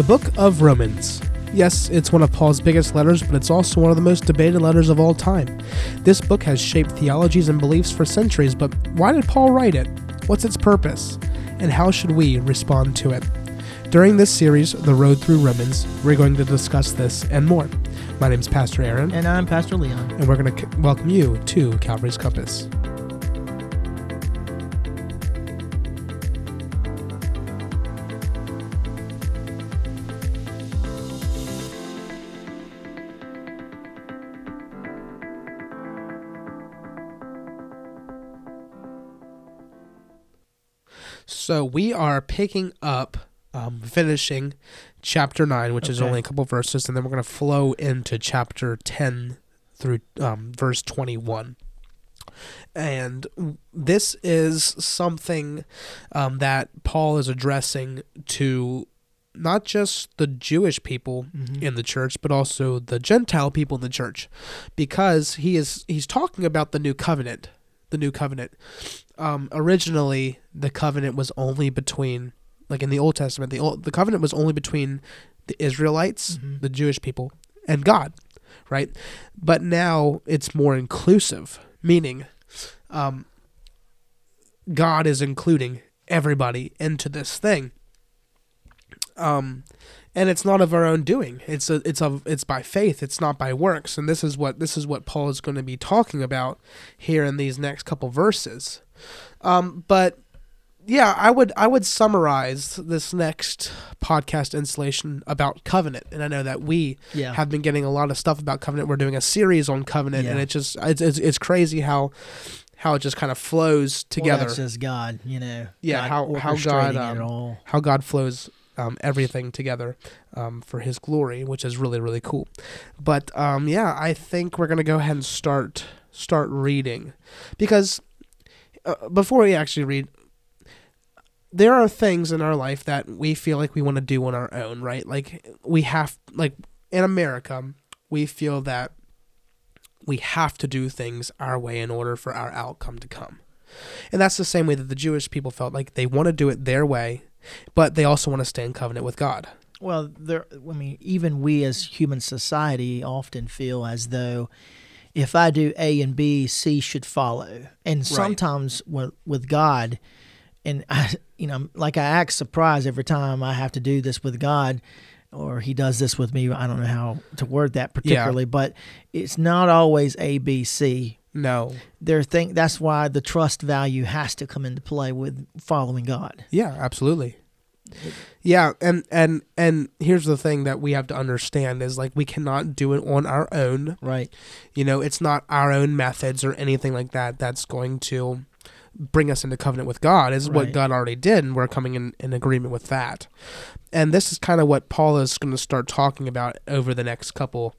The Book of Romans. Yes, it's one of Paul's biggest letters, but it's also one of the most debated letters of all time. This book has shaped theologies and beliefs for centuries, but why did Paul write it? What's its purpose? And how should we respond to it? During this series, The Road Through Romans, we're going to discuss this and more. My name is Pastor Aaron, And I'm Pastor Leon. and we're going to c- welcome you to Calvary's Compass. So we are picking up, um, finishing chapter 9, which is only a couple verses, and then we're going to flow into chapter 10 through um, verse 21. And this is something um, that Paul is addressing to not just the Jewish people Mhm. in the church, but also the Gentile people in the church, because he is he's talking about the new covenant. The new covenant. Um, originally, the covenant was only between, like in the Old Testament, the old, the covenant was only between the Israelites, Mhm. the Jewish people, and God, right? But now it's more inclusive, meaning, um, God is including everybody into this thing. Um, and it's not of our own doing. It's a, it's of it's by faith. It's not by works. And this is what this is what Paul is going to be talking about here in these next couple verses. Um, but yeah, I would I would summarize this next podcast installation about covenant. And I know that we Yeah. have been getting a lot of stuff about covenant. We're doing a series on covenant, and Yeah. it just it's, it's it's crazy how how it just kind of flows Well, together. that's just God, you know. Yeah, God how- how God, um, how God flows um, everything together um, for His glory, which is really really cool. But um, yeah, I think we're gonna go ahead and start start reading because uh, before we actually read. There are things in our life that we feel like we want to do on our own, right? Like we have, like in America, we feel that we have to do things our way in order for our outcome to come. And that's the same way that the Jewish people felt like they want to do it their way, but they also want to stay in covenant with God. Well, there. I mean, even we as human society often feel as though if I do A and B, C should follow. And sometimes with, with God, and I, you know, like I act surprised every time I have to do this with God, or He does this with me. I don't know how to word that particularly, but it's not always A, B, C. No. There, think that's why the trust value has to come into play with following God. Yeah, absolutely. Yeah, and and and here's the thing that we have to understand is like we cannot do it on our own. Right. You know, it's not our own methods or anything like that that's going to bring us into covenant with God. Is what God already did, and we're coming in, in agreement with that. And this is kind of what Paul is going to start talking about over the next couple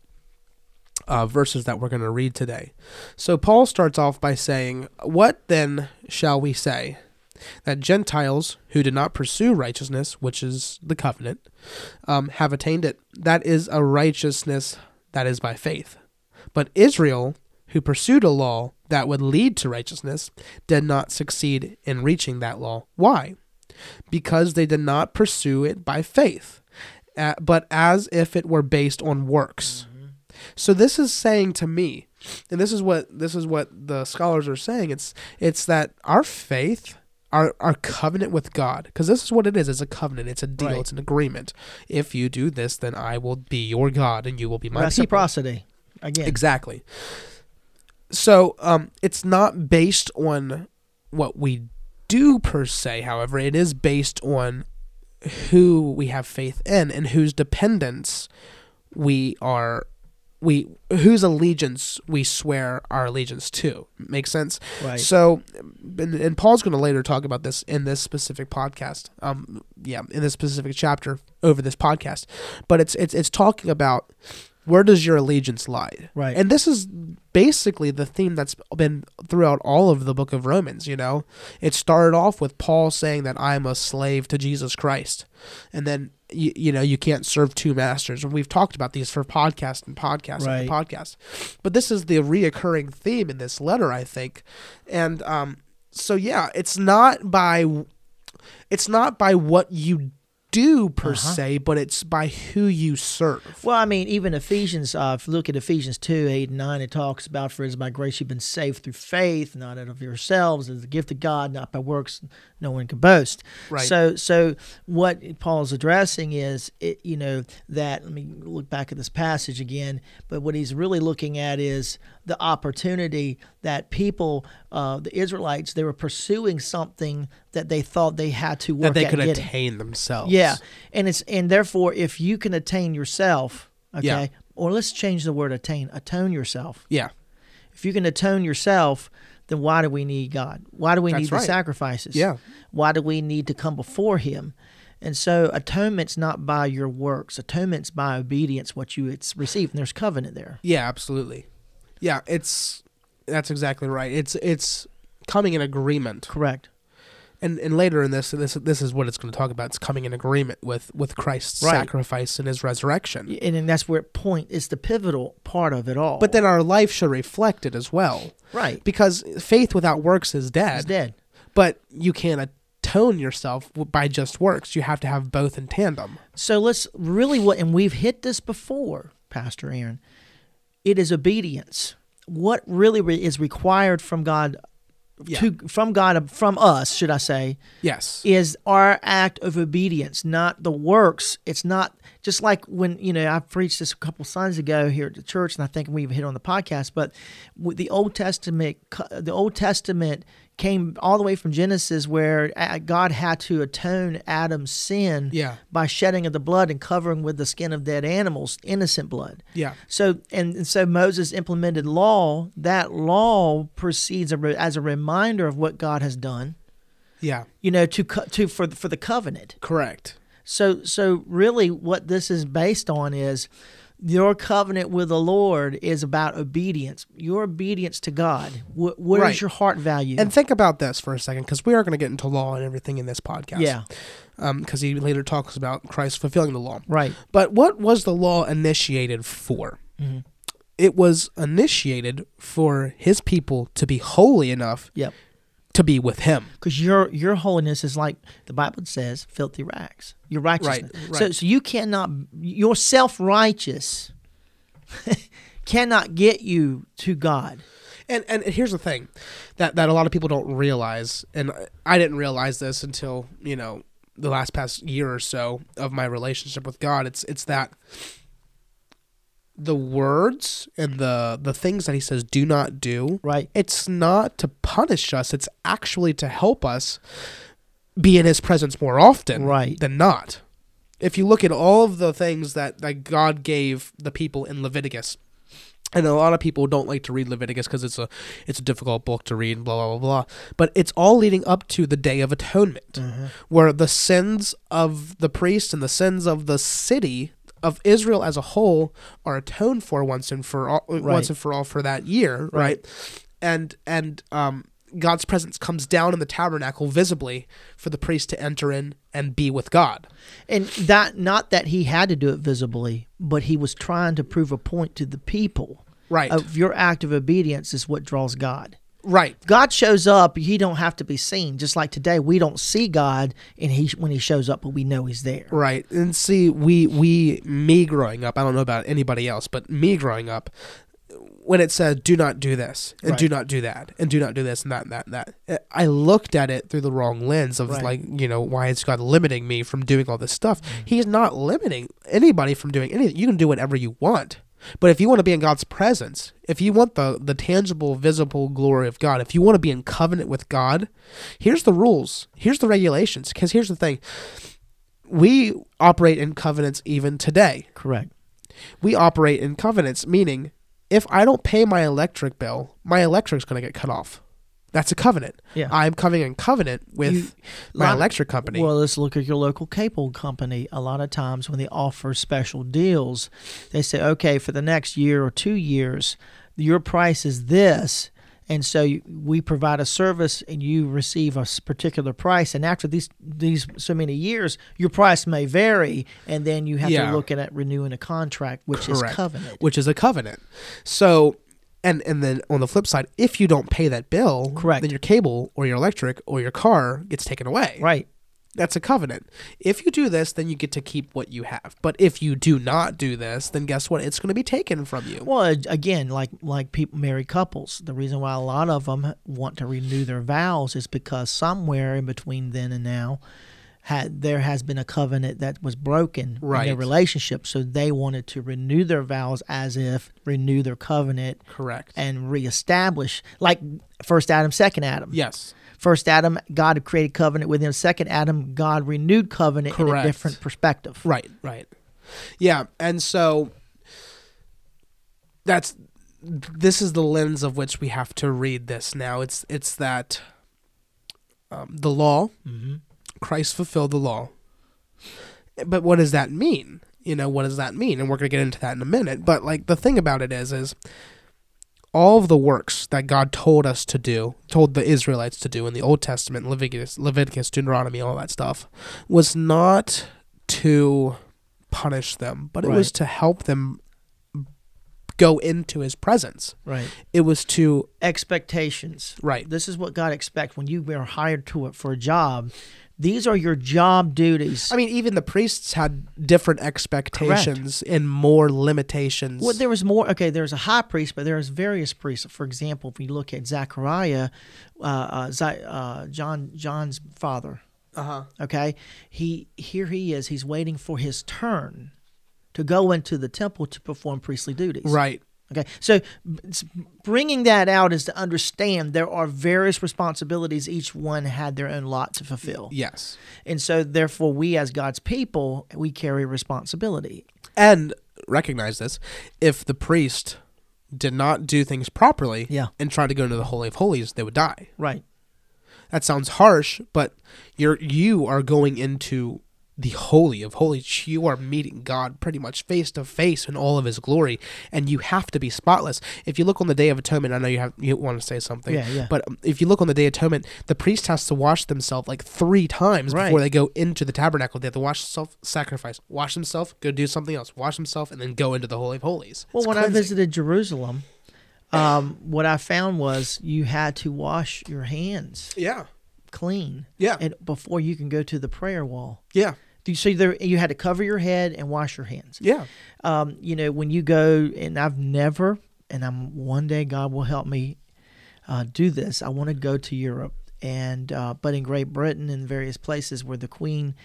uh, verses that we're going to read today. So Paul starts off by saying, What then shall we say? That Gentiles who did not pursue righteousness, which is the covenant, um, have attained it. That is a righteousness that is by faith. But Israel, who pursued a law that would lead to righteousness, did not succeed in reaching that law. Why? Because they did not pursue it by faith, but as if it were based on works. So this is saying to me, and this is what this is what the scholars are saying. It's it's that our faith, our our covenant with God, because this is what it is. It's a covenant. It's a deal. Right. It's an agreement. If you do this, then I will be your God, and you will be my people. Reciprocity. Again. Exactly. So um, it's not based on what we do per se. However, it is based on who we have faith in and whose dependence we are. We whose allegiance we swear our allegiance to. Makes sense. Right. So, and, and Paul's going to later talk about this in this specific podcast. Um, yeah, in this specific chapter over this podcast, but it's it's it's talking about where does your allegiance lie, Right. And this is basically the theme that's been throughout all of the book of Romans. You know, it started off with Paul saying that I am a slave to Jesus Christ, and then you, you know you can't serve two masters. And we've talked about these for podcast and podcast and Right. podcast, but this is the reoccurring theme in this letter, I think, and um, so yeah, it's not by it's not by what you do per se, but it's by who you serve. Well, I mean, even Ephesians, uh, if you look at Ephesians 2 8 and 9, it talks about, For it is by grace you've been saved through faith, not out of yourselves, as a gift of God, not by works, no one can boast. Right. So, so what Paul's addressing is, it, you know, that, let me look back at this passage again, but what he's really looking at is the opportunity that people, uh, the Israelites, they were pursuing something that they thought they had to work That they could getting. attain themselves. Yeah, and it's and therefore, if you can attain yourself, okay, Yeah. or let's change the word attain, atone yourself. Yeah. If you can atone yourself, then why do we need God? Why do we That's need right. the sacrifices? Yeah. Why do we need to come before Him? And so, atonement's not by your works. Atonement's by obedience, what you it's received. And there's covenant there. Yeah, absolutely. Yeah, it's that's exactly right. It's it's coming in agreement. Correct. And and later in this this this is what it's going to talk about. It's coming in agreement with with Christ's Right. sacrifice and his resurrection. And then that's where it point is the pivotal part of it all. But then our life should reflect it as well. right, Because faith without works is dead. it's dead. But you can't atone yourself by just works. You have to have both in tandem. So let's really what, and we've hit this before, Pastor Aaron. It is obedience. What really re- is required from God, Yeah. to from God from us, should I say, Yes. is our act of obedience, not the works. It's not just like when you know I preached this a couple Sundays ago here at the church, and I think we've hit on the podcast. But the Old Testament, the Old Testament came all the way from Genesis, where uh, God had to atone Adam's sin Yeah. by shedding of the blood and covering with the skin of dead animals, innocent blood. Yeah. So and, and so Moses implemented law. That law proceeds as a reminder of what God has done Yeah. you know to to for for the covenant Correct. so so really what this is based on is your covenant with the lord is about obedience your obedience to god what, what is Right. your heart value And think about this for a second, because we are going to get into law and everything in this podcast. yeah Because he later talks about Christ fulfilling the law. right But what was the law initiated for? Mhm. It was initiated for his people to be holy enough yep to be with him. because your your holiness is like the bible says filthy rags your righteousness right. so so you cannot your self-righteous cannot get you to god And and here's the thing that that a lot of people don't realize, and I didn't realize this until you know the last past year or so of my relationship with God. It's it's that the words and the the things that He says do not do. right It's not to punish us. It's actually to help us be in His presence more often Right. than not. If you look at all of the things that, that God gave the people in Leviticus, and a lot of people don't like to read Leviticus because it's a it's a difficult book to read, blah blah blah blah. But it's all leading up to the Day of Atonement, mm-hmm. where the sins of the priest and the sins of the city of Israel as a whole are atoned for once and for all once and for all for that year, right? And and um, God's presence comes down in the tabernacle visibly for the priest to enter in and be with God. And that not that he had to do it visibly, but he was trying to prove a point to the people. Right. Of your act of obedience is what draws God. Right. God shows up, he don't have to be seen. Just like today, we don't see God and he when he shows up, but we know he's there. Right. And see, we we me growing up, I don't know about anybody else, but me growing up, when it said do not do this and do not do that and do not do this and that and that and that, I looked at it through the wrong lens of Right. like, you know, why is God limiting me from doing all this stuff? Mm-hmm. He's not limiting anybody from doing anything. You can do whatever you want. But if you want to be in God's presence, if you want the the tangible, visible glory of God, if you want to be in covenant with God, here's the rules. Here's the regulations. Because here's the thing: we operate in covenants even today. Correct. We operate in covenants, meaning if I don't pay my electric bill, my electric's going to get cut off. That's a covenant. Yeah. I'm coming in covenant with You- my lot- electric company. Well, let's look at your local cable company. A lot of times when they offer special deals, they say, okay, for the next year or two years, your price is this. And so you, we provide a service and you receive a particular price. And after these these so many years, your price may vary. And then you have Yeah. to look at renewing a contract, which is covenant. which is a covenant. So, and and then on the flip side, if you don't pay that bill, Correct. then your cable or your electric or your car gets taken away. Right. That's a covenant. If you do this, then you get to keep what you have. But if you do not do this, then guess what? It's going to be taken from you. Well, again, like like people married couples, the reason why a lot of them want to renew their vows is because somewhere in between then and now, had there has been a covenant that was broken in Right. their relationship, so they wanted to renew their vows as if renew their covenant Correct. and reestablish, like first Adam, second Adam. yes. First Adam, God created covenant with him. Second Adam, God renewed covenant in a different perspective. Right, right. Yeah, and so that's this is the lens of which we have to read this now. It's it's that um, the law, Mm-hmm. Christ fulfilled the law. But what does that mean? You know, what does that mean? And we're going to get into that in a minute. But like the thing about it is is all of the works that God told us to do, told the Israelites to do in the Old Testament, Leviticus, Leviticus, Deuteronomy, all that stuff, was not to punish them, but it was to help them go into his presence. Right. It was to Expectations. right. This is what God expects when you are hired to it for a job. These are your job duties. I mean, even the priests had different expectations and more limitations. Well, there was more. Okay, there's a high priest, but there's various priests. For example, if you look at Zechariah, uh, uh, Zi- uh, John John's father. uh huh. Okay, he here he is. He's waiting for his turn to go into the temple to perform priestly duties. Right. Okay, so bringing that out is to understand there are various responsibilities. Each one had their own lot to fulfill, Yes. and so therefore we, as God's people, we carry responsibility. And recognize this: if the priest did not do things properly Yeah. and tried to go into the holy of holies, they would die. Right. That sounds harsh, but you're you are going into the holy of holies. You are meeting God pretty much face to face in all of His glory, and you have to be spotless. If you look on the Day of Atonement, I know you have you want to say something, Yeah, yeah. But um, if you look on the Day of Atonement, the priest has to wash themselves like three times Right. before they go into the tabernacle. They have to wash self sacrifice, wash themselves, go do something else, wash themselves, and then go into the holy of holies. Well, It's when I visited Jerusalem, um, what I found was you had to wash your hands yeah, clean, yeah, and before you can go to the prayer wall. yeah, Do you see there? You had to cover your head and wash your hands. yeah, Um, you know, when you go, and I've never, and I'm one day God will help me uh, do this. I want to go to Europe, and uh, but in Great Britain and various places where the Queen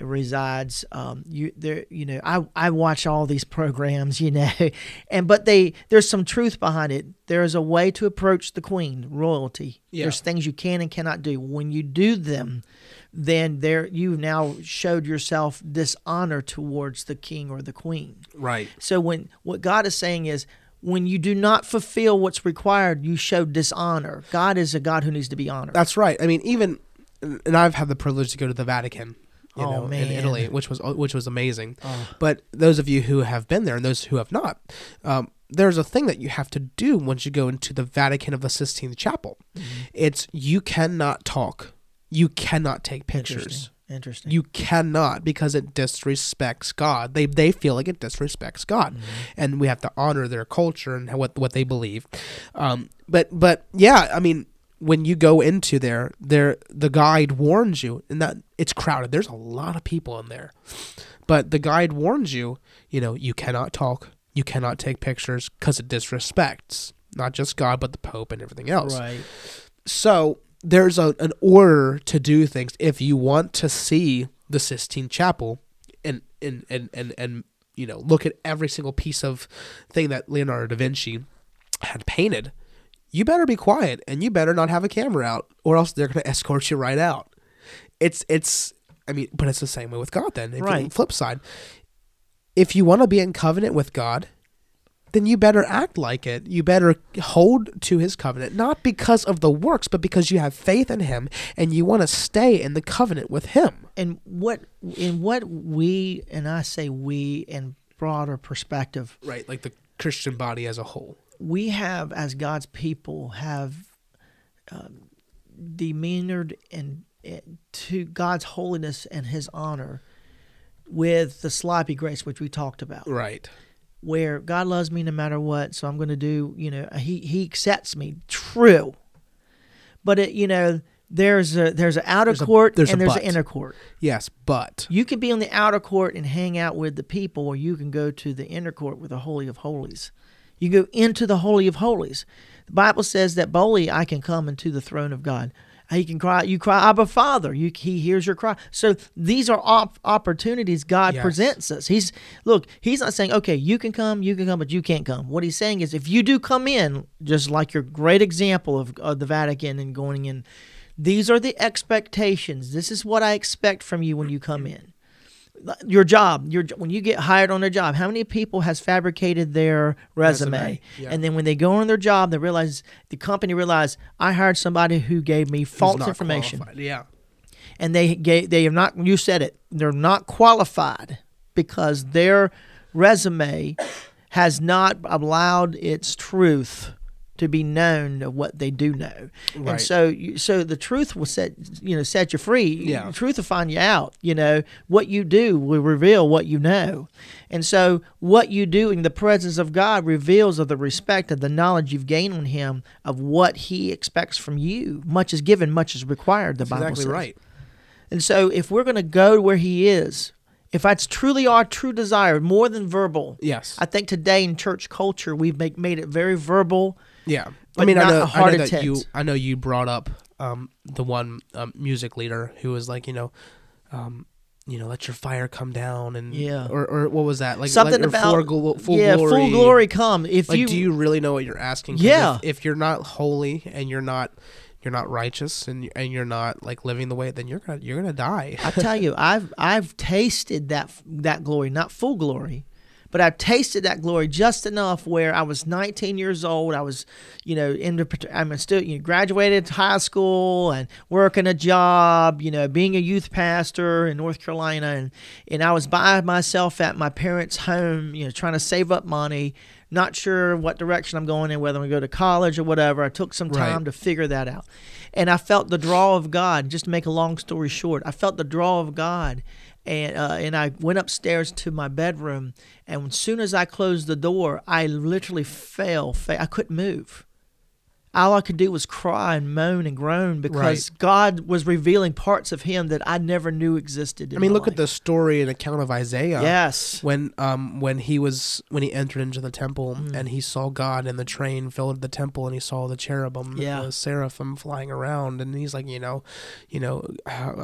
resides, um, you there, you know, I I watch all these programs, you know, and but they there's some truth behind it. There is a way to approach the Queen, royalty. Yeah. There's things you can and cannot do. When you do them, then there you've now showed yourself dishonor towards the king or the queen. right. So when what God is saying is when you do not fulfill what's required, you show dishonor. God is a God who needs to be honored. That's right. I mean, even and I've had the privilege to go to the Vatican, you Oh, know, man. in Italy, which was which was amazing. Oh. But those of you who have been there and those who have not, um, there's a thing that you have to do once you go into the Vatican of the Sistine Chapel. Mm-hmm. It's you cannot talk, you cannot take pictures. Interesting. Interesting. You cannot because it disrespects God. They they feel like it disrespects God, Mm-hmm. and we have to honor their culture and what what they believe. Um, but but yeah, I mean, when you go into there, there the guide warns you, and that it's crowded. There's a lot of people in there, but the guide warns you. You know, you cannot talk, you cannot take pictures because it disrespects not just God but the Pope and everything else right. so there's a, an order to do things. If you want to see the Sistine Chapel and and, and and and you know look at every single piece of thing that Leonardo da Vinci had painted you better be quiet and you better not have a camera out or else they're going to escort you right out. It's it's I mean but it's the same way with God then. If Right. you, flip side if you want to be in covenant with God then you better act like it. You better hold to his covenant, not because of the works, but because you have faith in him and you want to stay in the covenant with him. And what in what we and I say we in broader perspective, Right, like the Christian body as a whole. we have as God's people have um, demeanored and and to God's holiness and His honor with the sloppy grace which we talked about. Right. Where God loves me no matter what, so I'm going to do, you know, he he accepts me. True. But it, you know, there's a there's an outer There's a- court there's a and there's but. an inner court. Yes, but You can be on the outer court and hang out with the people, or you can go to the inner court with the Holy of Holies. You go into the Holy of Holies. The Bible says that boldly I can come into the throne of God. He can cry. You cry, Abba, Father. You, he hears your cry. So these are op- opportunities God Yes. presents us. He's look. He's not saying, okay, you can come, you can come, but you can't come. What he's saying is, if you do come in, just like your great example of, of the Vatican and going in, these are the expectations. This is what I expect from you when you come in your job your when you get hired on a job how many people has fabricated their resume, Resume, yeah. and then when they go on their job they realize the company realize i hired somebody who gave me false information qualified. Yeah. and they gave they have not you said it they're not qualified because their resume has not allowed its truth to be known of what they do know and so you, so the truth will set you know set you free Yeah. the truth will find you out you know what you do will reveal what you know and so what you do in the presence of god reveals of the respect of the knowledge you've gained on him of what he expects from you much is given much is required the That's bible exactly says right. and so, if we're going to go where He is, if that's truly our true desire, more than verbal, Yes. I think today in church culture we've make, made it very verbal. Yeah, I mean, I know, I know that you, I know you brought up um, the one um, music leader who was like, you know, um, you know, let your fire come down, and Yeah. or, or what was that like? Something about full, glo- full yeah, glory, full glory come. If Like, you, do you really know what you're asking? Yeah. If, if you're not holy and you're not, you're not righteous, and and you're not like living the way, then you're gonna you're gonna die. I tell you, I've I've tasted that that glory, not full glory, but I've tasted that glory just enough where I was 19 years old. I was, you know, in the I'm still you know, graduated high school and working a job, you know, being a youth pastor in North Carolina, and and I was by myself at my parents' home, you know, trying to save up money. Not sure what direction I'm going in, whether I'm going to go to college or whatever. I took some Right. time to figure that out. And I felt the draw of God. Just to make a long story short, I felt the draw of God, and uh, and I went upstairs to my bedroom. And as soon as I closed the door, I literally fell. I couldn't move. All I could do was cry and moan and groan because God was revealing parts of Him that I never knew existed. I mean, look at the story and account of Isaiah. Yes. when um when he was when he entered into the temple Mm. and he saw God and the train filled the temple and he saw the cherubim Yeah. the seraphim flying around and he's like you know you know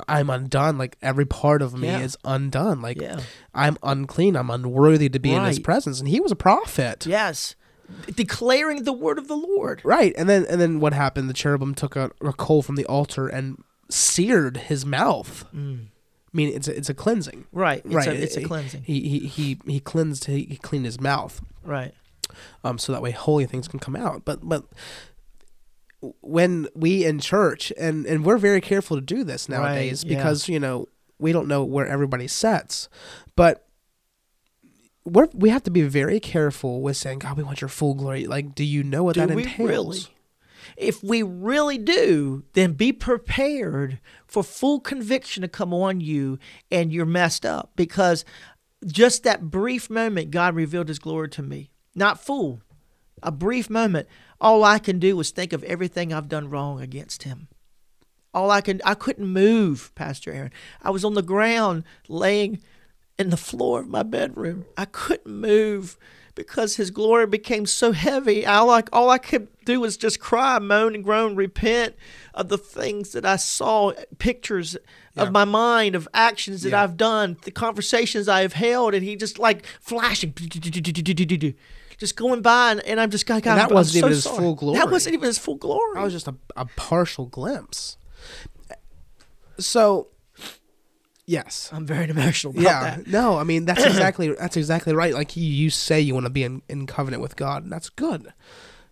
I'm undone like every part of me Yeah. is undone like Yeah. I'm unclean I'm unworthy to be in his presence and he was a prophet Yes. Declaring the word of the Lord. right and then and then what happened the cherubim took a, a coal from the altar and seared his mouth Mm. I mean it's a, it's a cleansing Right. It's right A, it's a cleansing. he he he, he cleansed he, he cleaned his mouth Right. um, so that way holy things can come out. But but when we in church and and we're very careful to do this nowadays yeah. because you know we don't know where everybody sets, but we're we have to be very careful with saying God we want your full glory. Like, do you know what Do that entails? really? If we really do, then be prepared for full conviction to come on you and you're messed up because just that brief moment, God revealed his glory to me. Not full, a brief moment. All I can do was think of everything I've done wrong against him. All I can, I couldn't move, Pastor Aaron. I was on the ground laying in the floor of my bedroom. I couldn't move because his glory became so heavy. I like all I could do was just cry, moan and groan, repent of the things that I saw, pictures Yeah. of my mind, of actions that Yeah. I've done, the conversations I have held, and he just like flashing, just going by, and, and I'm just And that wasn't even his full glory. That wasn't even his full glory. That was just a, a partial glimpse. So, yes, I'm very emotional about yeah, that. no, I mean that's exactly that's exactly right. Like you, you say you want to be in, in covenant with God, and that's good,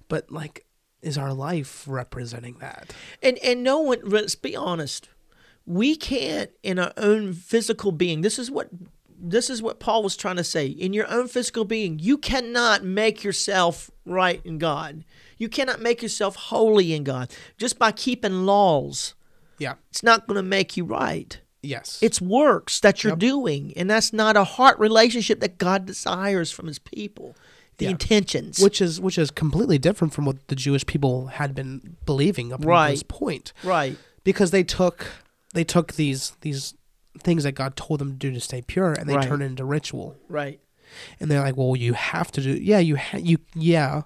but like, is our life representing that? And and no one. Let's be honest. We can't, in our own physical being. This is what this is what Paul was trying to say. In your own physical being, you cannot make yourself right in God. You cannot make yourself holy in God just by keeping laws. Yeah. It's not going to make you right. Yes. It's works that you're Yep. doing, and that's not a heart relationship that God desires from His people. The Yeah. intentions, which is which is completely different from what the Jewish people had been believing up until this point. right? because they took they took these these things that God told them to do to stay pure and they Right. turned it into ritual. Right. And they're like, "Well, you have to do Yeah, you ha- you yeah."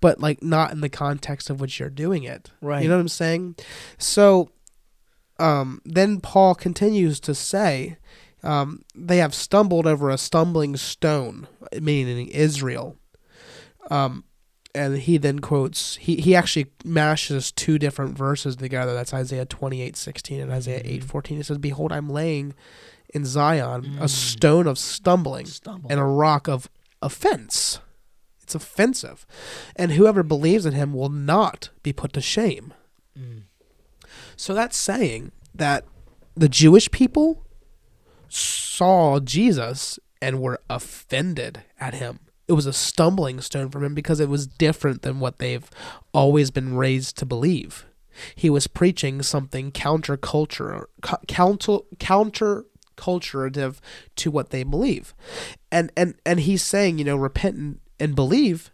But like not in the context of which you're doing it. Right. You know what I'm saying? So um then Paul continues to say um, they have stumbled over a stumbling stone, meaning Israel. Um, and he then quotes he, he actually mashes two different verses together that's isaiah 28 16 and isaiah 8 14 he says behold i'm laying in zion a Mm. stone of stumbling Stumble. and a rock of offense it's offensive and whoever believes in him will not be put to shame Mm. So that's saying that the jewish people saw jesus and were offended at him it was a stumbling stone for him because it was different than what they've always been raised to believe. He was preaching something counterculture, co- counter counterculturative to what they believe, and and and he's saying, you know, repent and, and believe,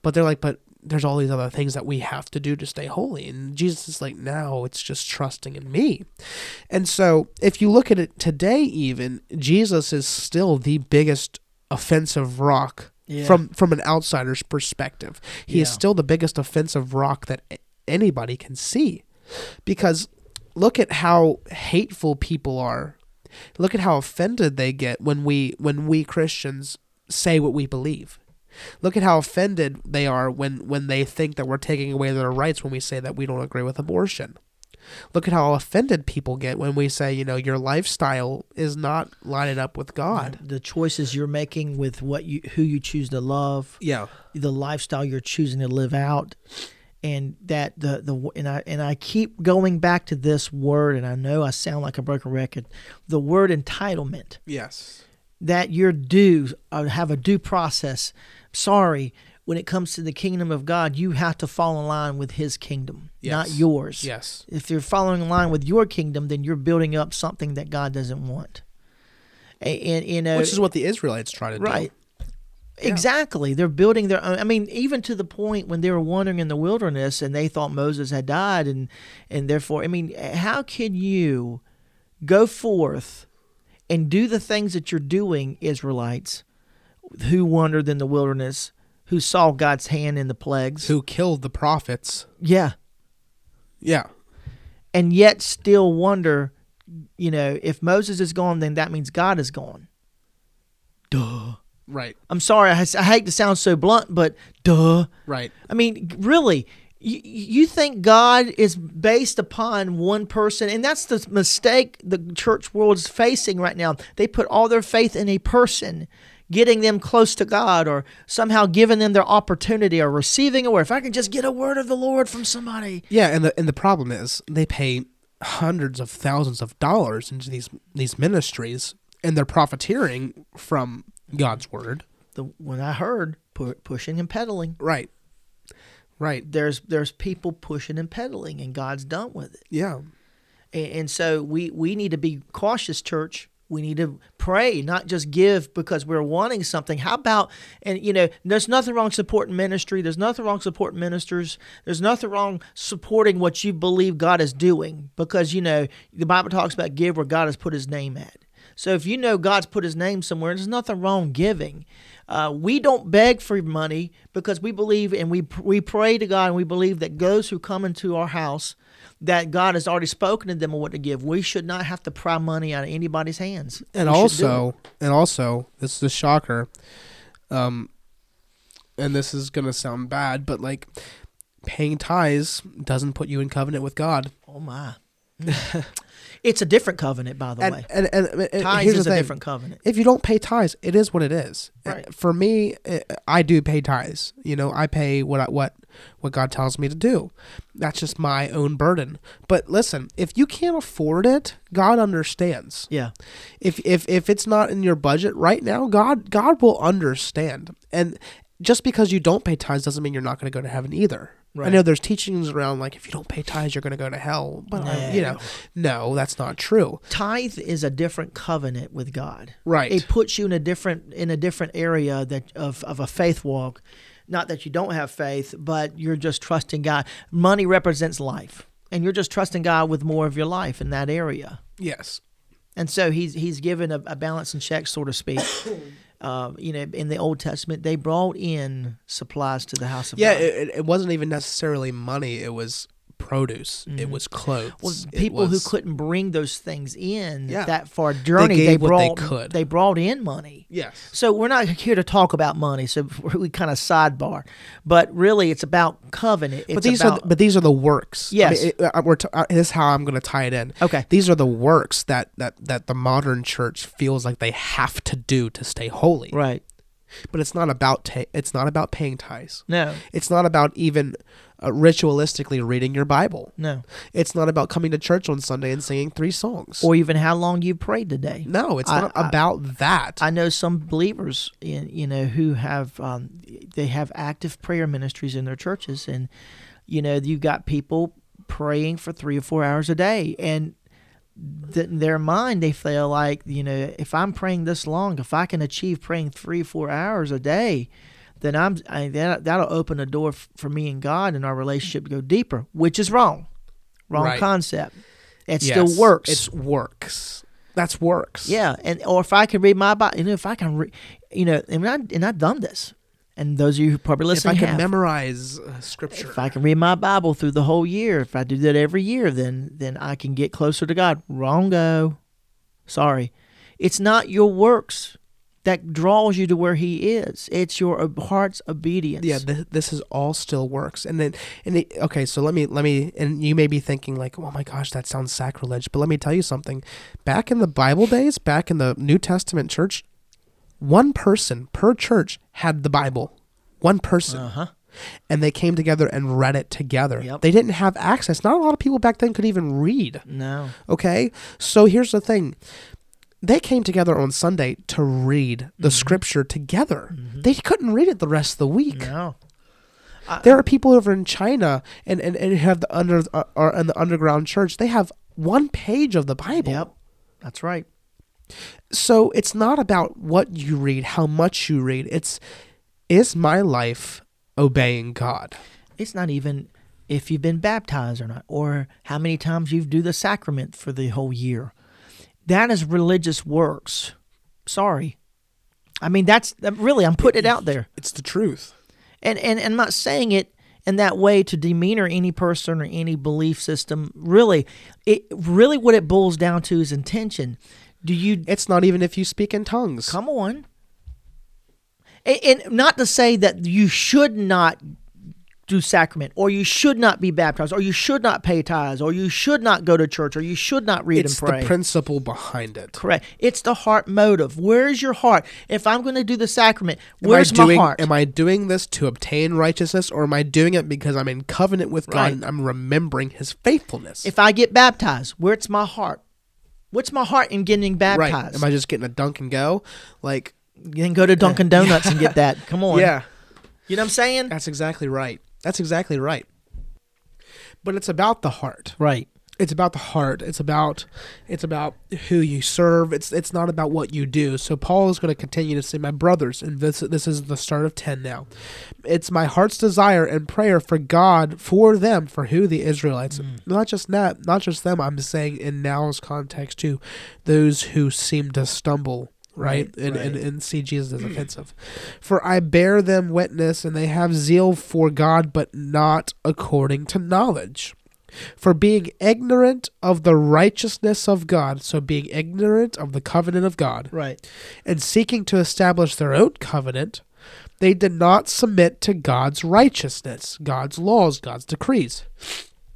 but they're like, but there's all these other things that we have to do to stay holy, and Jesus is like, no, it's just trusting in me, and so if you look at it today, even Jesus is still the biggest offensive rock Yeah. from from an outsider's perspective. He is still the biggest offensive rock that anybody can see. Because look at how hateful people are. Look at how offended they get when we when we Christians say what we believe. Look at how offended they are when when they think that we're taking away their rights when we say that we don't agree with abortion. Look at how offended people get when we say, you know, your lifestyle is not lining up with God. the choices you're making with what you who you choose to love, Yeah. the lifestyle you're choosing to live out, and that the the and I and I keep going back to this word, and I know I sound like a broken record. The word entitlement Yes. that you're due uh, have a due process. Sorry, when it comes to the kingdom of God, you have to fall in line with His kingdom, not yours. Yes. If you're following in line with your kingdom, then you're building up something that God doesn't want. And, you know, Which is what the Israelites try to do. right. Exactly. They're building their own. I mean, even to the point when they were wandering in the wilderness and they thought Moses had died, and and therefore, I mean, how can you go forth and do the things that you're doing, Israelites, who wandered in the wilderness, who saw God's hand in the plagues? Who killed the prophets? Yeah, Yeah. and yet still wonder, you know, if Moses is gone, then that means God is gone. Duh. Right. I'm sorry, I, I hate to sound so blunt, but duh. Right. I mean, really, you, you think God is based upon one person, and that's the mistake the church world is facing right now. They put all their faith in a person, getting them close to God, or somehow giving them their opportunity, or receiving a word. If I can just get a word of the Lord from somebody, Yeah, and the and the problem is they pay hundreds of thousands of dollars into these these ministries and they're profiteering from God's word. the when I heard pu- pushing and peddling, Right. Right. there's there's people pushing and peddling, and God's done with it. Yeah. And, and so we, we need to be cautious, church. We need to pray, not just give because we're wanting something. How about, and you know, there's nothing wrong supporting ministry. There's nothing wrong supporting ministers. There's nothing wrong supporting what you believe God is doing because, you know, the Bible talks about give where God has put his name at. So if you know God's put his name somewhere, there's nothing wrong giving. Uh, we don't beg for money because we believe and we we pray to God and we believe that those who come into our house that God has already spoken to them of what to give. We should not have to pry money out of anybody's hands. And We should do it. also and also, this is a shocker. Um and this is gonna sound bad, but like paying tithes doesn't put you in covenant with God. oh my, it's a different covenant, by the And way. and, and, and, Tithes here's is the a thing. different covenant. if you don't pay tithes, it is what it is. Uh, Right. For me, uh, I do pay tithes. You know, I pay what I, what what God tells me to do. That's just my own burden. But listen, if you can't afford it, God understands. Yeah, If if if it's not in your budget right now, God God will understand. And just because you don't pay tithes doesn't mean you're not going to go to heaven either. I know there's teachings around like if you don't pay tithes, you're going to go to hell. But I, you know, no, that's not true. tithe is a different covenant with God. Right. It puts you in a different in a different area that of of a faith walk. Not that you don't have faith, but you're just trusting God. Money represents life. and you're just trusting God with more of your life in that area. Yes. And so he's he's given a, a balance and check, so to speak. Uh, you know, in the Old Testament, they brought in supplies to the house of Yeah, God. it, it wasn't even necessarily money. It was produce. It was clothes. well, people who couldn't bring those things in Yeah. that far journey, they, they brought could. they brought in money. Yes. So we're not here to talk about money, so we kind of sidebar. But really, it's about covenant. It's But these about, are the, but these are the works. Yes. I mean, it, uh, we're t- uh, this is how I'm going to tie it in. Okay. These are the works that that that the modern church feels like they have to do to stay holy. right. But it's not about ta- it's not about paying tithes. No, It's not about even uh, ritualistically reading your Bible. no, It's not about coming to church on Sunday and singing three songs. or even how long you prayed today. no, it's I- not I- about that. I know some believers in you know who have um, they have active prayer ministries in their churches, and you know you've got people praying for three or four hours a day, and th- in their mind they feel like you know if I'm praying this long, if I can achieve praying three four hours a day, then I'm I, that that'll open a door f- for me and God and our relationship to go deeper, which is wrong, wrong Right. concept. It Yes, still works. It's works. That's works. Yeah, and or if I can read my Bible, you know, if I can, re- you know, and I and I've done this, and those of you who probably listen, If I can have. memorize uh, scripture. if I can read my Bible through the whole year, if I do that every year, then then I can get closer to God. Wrongo. Sorry, it's not your works that draws you to where He is. It's your heart's obedience. yeah, th- this is all still works. And then, and it, okay, so let me let me, and you may be thinking like, oh my gosh, that sounds sacrilege. But let me tell you something. Back in the Bible days, back in the New Testament church, one person per church had the Bible. One person. Uh huh. and they came together and read it together. Yep. They didn't have access. Not a lot of people back then could even read. No. Okay? So here's the thing. They came together on Sunday to read the scripture together. They couldn't read it the rest of the week. No. There are people over in China and, and, and have the under uh, are in the underground church. They have one page of the Bible. Yep. That's right. So it's not about what you read, how much you read. It's is my life obeying God? It's not even if you've been baptized or not, or how many times you do the sacrament for the whole year. That is religious works. Sorry. I mean, that's really, I'm putting it out there. It's the truth. And, and, and I'm not saying it in that way to demeanor any person or any belief system. Really, it really what it boils down to is intention. Do you It's not even if you speak in tongues. Come on. And, and not to say that you should not do sacrament, or you should not be baptized, or you should not pay tithes, or you should not go to church, or you should not read it's and pray. It's the principle behind it. Correct. It's the heart motive. Where is your heart? If I'm going to do the sacrament, Am where's doing, my heart? Am I doing this to obtain righteousness, or am I doing it because I'm in covenant with God and I'm remembering His faithfulness? if I get baptized, where's my heart? What's my heart in getting right? baptized? Am I just getting a dunk and go? Like, then go to Dunkin' Donuts and get that. Come on. yeah, You know what I'm saying? that's exactly right. That's exactly right. But it's about the heart. Right. It's about the heart. It's about it's about who you serve. It's it's not about what you do. So paul is going to continue to say my brothers and this this is the start of 10 now. It's my heart's desire and prayer for god for them for who the israelites mm. not just that not just them i'm saying in now's context too those who seem to stumble right, Right, and, and right. and see jesus as offensive. For i bear them witness and they have zeal for god but not according to knowledge for being ignorant of the righteousness of God, so being ignorant of the covenant of God, Right. and seeking to establish their own covenant, they did not submit to God's righteousness, God's laws, God's decrees.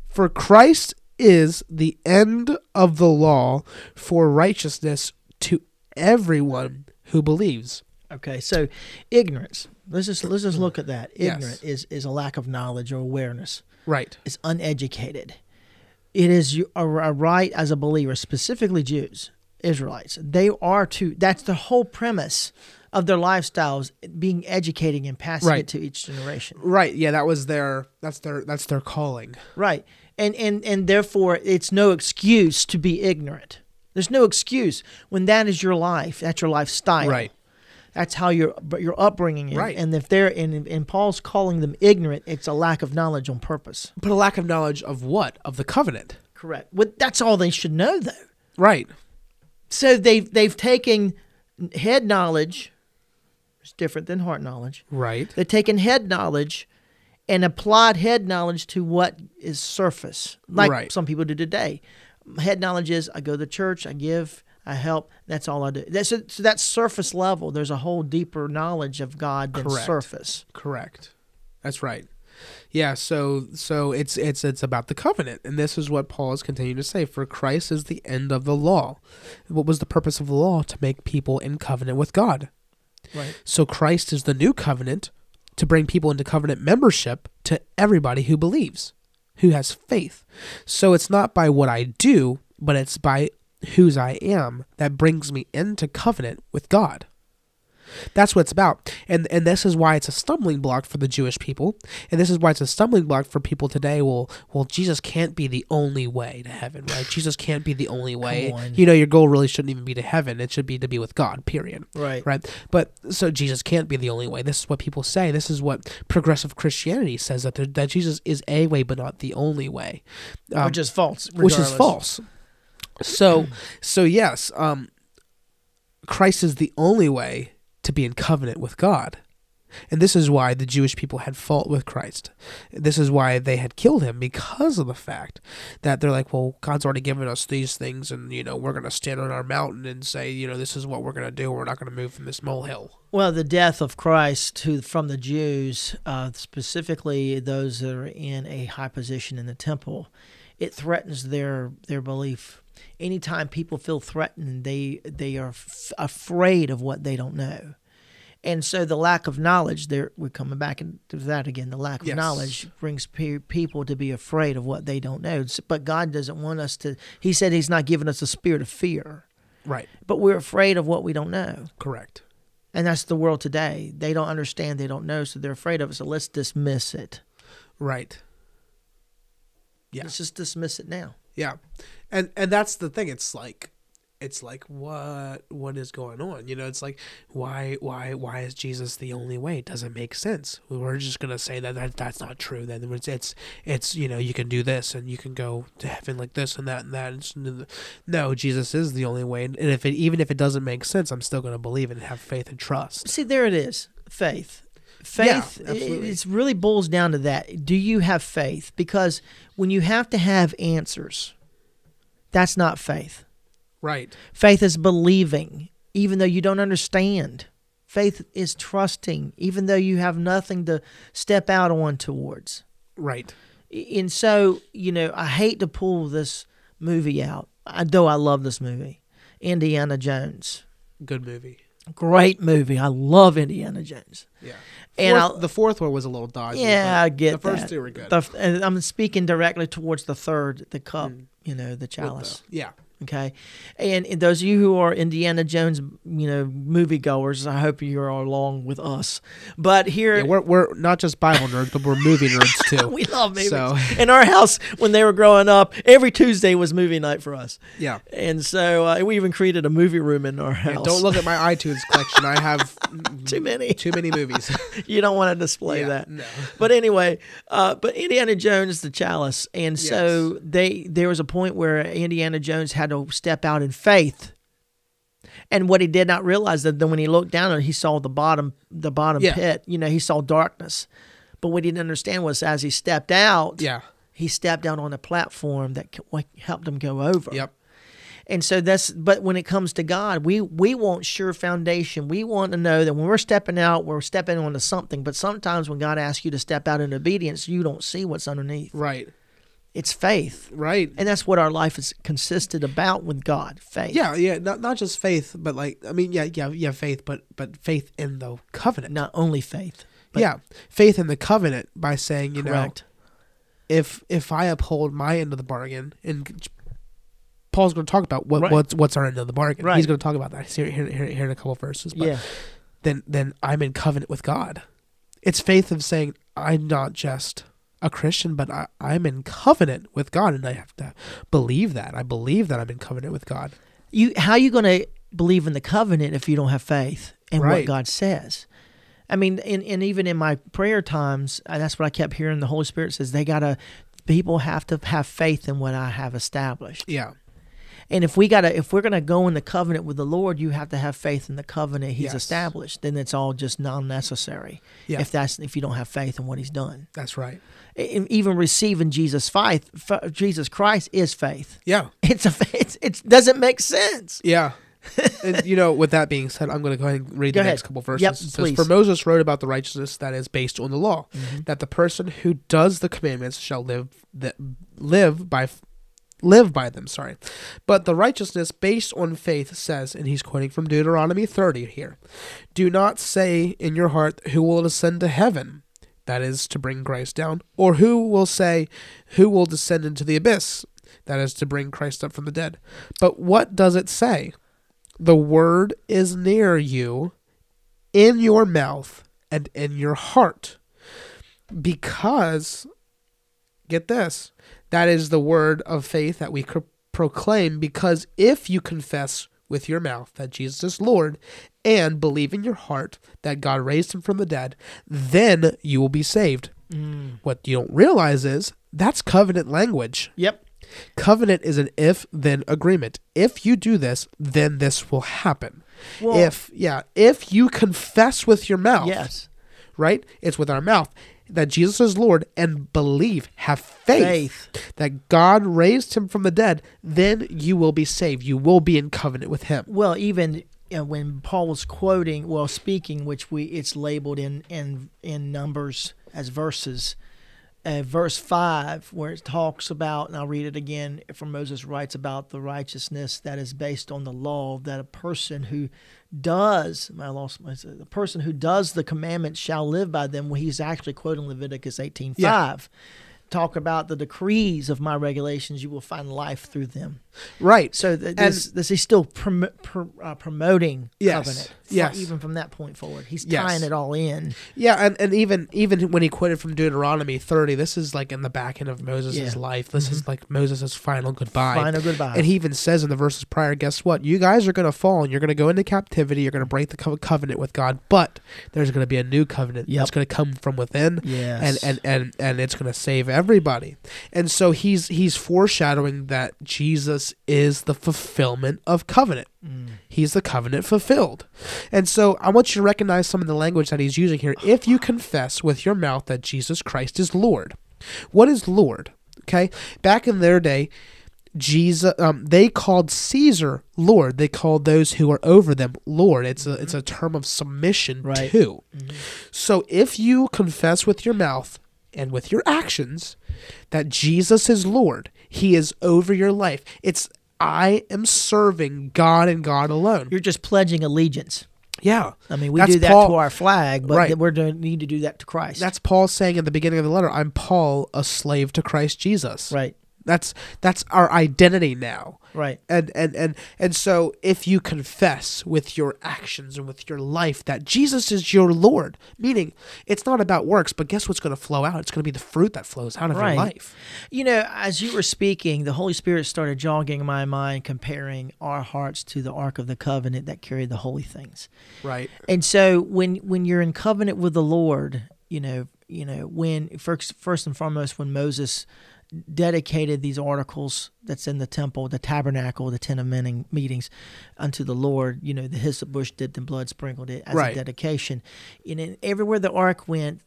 For Christ is the end of the law for righteousness to everyone who believes. Okay, so ignorance. Let's just let's just look at that. Yes. Ignorant is is a lack of knowledge or awareness. Right. It's uneducated. It is a, a right as a believer, specifically Jews, Israelites. They are to. That's the whole premise of their lifestyles, being educating and passing Right. it to each generation. Right. Yeah, that was their that's their that's their calling. Right, and and and therefore, it's no excuse to be ignorant. There's no excuse when that is your life. That's your lifestyle. Right. That's how your your upbringing is. Right. And if they're and, and Paul's calling them ignorant, it's a lack of knowledge on purpose. But a lack of knowledge of what? Of the covenant. Correct. Well, that's all they should know, though. Right. So they've they've taken head knowledge. It's different than heart knowledge. Right. They've taken head knowledge and applied head knowledge to what is surface, like Right. some people do today. Head knowledge is I go to church, I give, I help. That's all I do. That's so that's surface level. There's a whole deeper knowledge of God than Correct. surface. Correct. That's right. Yeah, so so it's it's it's about the covenant, and this is what Paul is continuing to say. For Christ is the end of the law. What was the purpose of the law? To make people in covenant with God. Right. So Christ is the new covenant to bring people into covenant membership to everybody who believes, who has faith. So it's not by what I do, but it's by whose I am that brings me into covenant with God. That's what it's about. And and this is why it's a stumbling block for the Jewish people. And this is why it's a stumbling block for people today. Well, well, Jesus can't be the only way to heaven, right? Jesus can't be the only way. You know, your goal really shouldn't even be to heaven. It should be to be with God, period Right. right? But so Jesus can't be the only way. This is what people say. This is what progressive Christianity says that there, that Jesus is a way, but not the only way, um, which is false. which is false. So, so yes, um, Christ is the only way to be in covenant with God. And this is why the Jewish people had fault with Christ. This is why they had killed him because of the fact that they're like, well, God's already given us these things, and you know we're going to stand on our mountain and say, you know, this is what we're going to do. We're not going to move from this molehill. Well, the death of Christ to from the Jews, uh, specifically those that are in a high position in the temple, it threatens their their belief. Anytime people feel threatened, they they are f- afraid of what they don't know, and so the lack of knowledge. There, we're coming back into that again. The lack of Yes. knowledge brings pe- people to be afraid of what they don't know. But God doesn't want us to. He said He's not giving us a spirit of fear, Right. but we're afraid of what we don't know. Correct. And that's the world today. They don't understand, they don't know, so they're afraid of it. So let's dismiss it. Right. Yeah. Let's just dismiss it now. Yeah, and and that's the thing. It's like, it's like what what is going on? You know, it's like why why why is Jesus the only way? It doesn't make sense. We're just gonna say that, that that's not true. Then it's it's it's you know you can do this and you can go to heaven like this and that and that. It's, no, Jesus is the only way. And if it even if it doesn't make sense, I'm still gonna believe it and have faith and trust. See, there it is faith. Faith, Yeah, it really boils down to that. Do you have faith? Because when you have to have answers, that's not faith. Right. Faith is believing, even though you don't understand. Faith is trusting, even though you have nothing to step out on towards. Right. and so you know i hate to pull this movie out I, though i love this movie indiana jones Good movie. great movie i love indiana jones Yeah. And Fourth- the fourth one was a little dodgy. yeah i get the first that. two were good. The- and i'm speaking directly towards the third the cup Mm. you know the With the- chalice yeah. Okay and, and those of you who are indiana jones you know moviegoers i hope you're along with us but here Yeah, we're we're not just Bible nerds, but we're movie nerds too. we love movies So- in our house when they were growing up every tuesday was movie night for us yeah. And so uh, we even created a movie room in our house. And don't look at my iTunes collection. I have too many. too many movies. You don't want to display Yeah, that. No. But anyway, uh, but Indiana Jones, the chalice, and so they there was a point where Indiana Jones had to step out in faith. And what he did not realize that then when he looked down, he saw the bottom, the bottom Yeah. pit. You know, he saw darkness. But what he didn't understand was as he stepped out, Yeah. he stepped out on a platform that helped him go over. Yep. And so that's but when it comes to God, we we want sure foundation. We want to know that when we're stepping out, we're stepping onto something. But sometimes when God asks you to step out in obedience, you don't see what's underneath. Right. It's faith. Right. And that's what our life is consisted about with God. Faith. Yeah. Yeah. Not not just faith, but like I mean, yeah, yeah, yeah, faith, but but faith in the covenant. Not only faith. yeah, faith in the covenant by saying, you Correct. know, if if I uphold my end of the bargain, and Paul's going to talk about what Right. what's what's our end of the bargain. Right. He's going to talk about that here, here, here, here in a couple of verses. But yeah. then then I'm in covenant with God. It's faith of saying I'm not just a Christian, but I, I'm in covenant with God, and I have to believe that. I believe that I'm in covenant with God. You how are you going to believe in the covenant if you don't have faith? and what God says. I mean, and, and even in my prayer times, uh, that's what I kept hearing. The Holy Spirit says they gotta, people have to have faith in what I have established. Yeah. And if we gotta, if we're gonna go in the covenant with the Lord, you have to have faith in the covenant He's Yes. established. Then it's all just non-necessary. Yeah. If that's if you don't have faith in what He's done, That's right. E- even receiving Jesus faith, Jesus Christ is faith. Yeah. It's a it's it doesn't make sense. Yeah. and, you know, with that being said, I'm going to go ahead and read Go the ahead. next couple verses. Yep, says, please. Mm-hmm. For Moses wrote about the righteousness that is based on the law, that the person who does the commandments shall live that live by live by them, sorry. But the righteousness based on faith says, and he's quoting from Deuteronomy 30 here, do not say in your heart who will ascend to heaven, that is to bring Christ down, or who will say who will descend into the abyss, that is to bring Christ up from the dead. But what does it say? The word is near you, in your mouth and in your heart. Because, get this, that is the word of faith that we cr- proclaim. Because if you confess with your mouth that Jesus is Lord and believe in your heart that God raised him from the dead, then you will be saved. Mm. What you don't realize is that's covenant language. Yep. Covenant is an if then agreement. If you do this, then this will happen. Well- if yeah, if you confess with your mouth, Yes. right? It's with our mouth that Jesus is Lord and believe, have faith, Faith. that God raised him from the dead, then you will be saved. You will be in covenant with him. Well, even uh, when Paul was quoting, well, speaking, which we it's labeled in in in numbers as verses. Uh, verse 5 where it talks about and i'll read it again from moses writes about the righteousness that is based on the law that a person who does I lost my the person who does the commandments shall live by them well, he's actually quoting leviticus 18.5 Yeah. Talk about the decrees of my regulations you will find life through them Right. so th- this, this he's still prom- pr- uh, promoting Yes. covenant. Yes. Even from that point forward, he's Yes. tying it all in. Yeah, and, and even even when he quoted from Deuteronomy 30, this is like in the back end of Moses' Yeah. Mm-hmm. life. This is like Moses' final goodbye. Final goodbye. And he even says in the verses prior, guess what? You guys are going to fall and you're going to go into captivity. You're going to break the co- covenant with God, but there's going to be a new covenant Yep. that's going to come from within. Yes. And, and, and, and it's going to save everybody. And so he's he's foreshadowing that Jesus is the fulfillment of covenant. Mm. He's the covenant fulfilled. And so I want you to recognize some of the language that he's using here. If you confess with your mouth that Jesus Christ is Lord. What is Lord? Okay? Back in their day, Jesus um, they called Caesar Lord. They called those who are over them Lord. It's a it's a term of submission Right. to. So if you confess with your mouth and with your actions that Jesus is Lord, he is over your life. It's I am serving God and God alone. You're just pledging allegiance. Yeah. I mean, we That's do that Paul- to our flag, but Right. we're doing need to do that to Christ. That's Paul saying at the beginning of the letter, I'm Paul, a slave to Christ Jesus. right. That's that's our identity now. Right. And and and and so if you confess with your actions and with your life that Jesus is your Lord, meaning it's not about works, but guess what's going to flow out? It's going to be the fruit that flows out of Right. your life. You know, as you were speaking, the Holy Spirit started jogging my mind, comparing our hearts to the Ark of the Covenant that carried the holy things. Right. And so when when you're in covenant with the Lord, you know, you know, when first first and foremost when Moses dedicated these articles that's in the temple, the tabernacle, the tent of meeting, meetings unto the Lord, you know, the hyssop bush dipped in blood sprinkled it as Right. a dedication. And everywhere the ark went,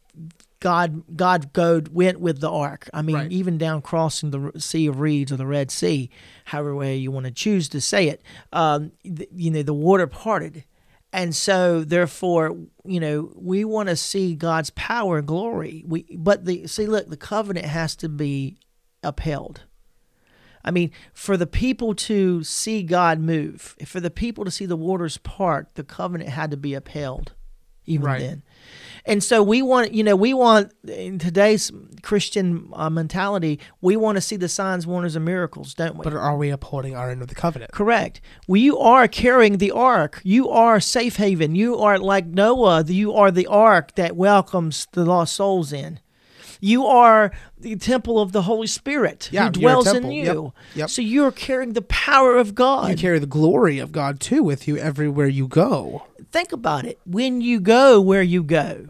God God go, went with the ark. I mean, Right. even down crossing the Sea of Reeds or the Red Sea, however way you want to choose to say it, um, th- you know, the water parted. And so, therefore, you know, we want to see God's power and glory. We, but the see, look, the covenant has to be upheld. I mean, for the people to see God move, for the people to see the waters part, the covenant had to be upheld. Even Right. then, and so we want, you know, we want in today's Christian uh, mentality, we want to see the signs, wonders, and miracles, don't we? But are we upholding our end of the covenant? Correct. Well, you are carrying the ark. You are safe haven. You are like Noah. You are the ark that welcomes the lost souls in. You are the temple of the Holy Spirit Yeah, who dwells in temple. Yep, you. yep. So you're carrying the power of God. You carry the glory of God too with you everywhere you go. think about it. When you go where you go,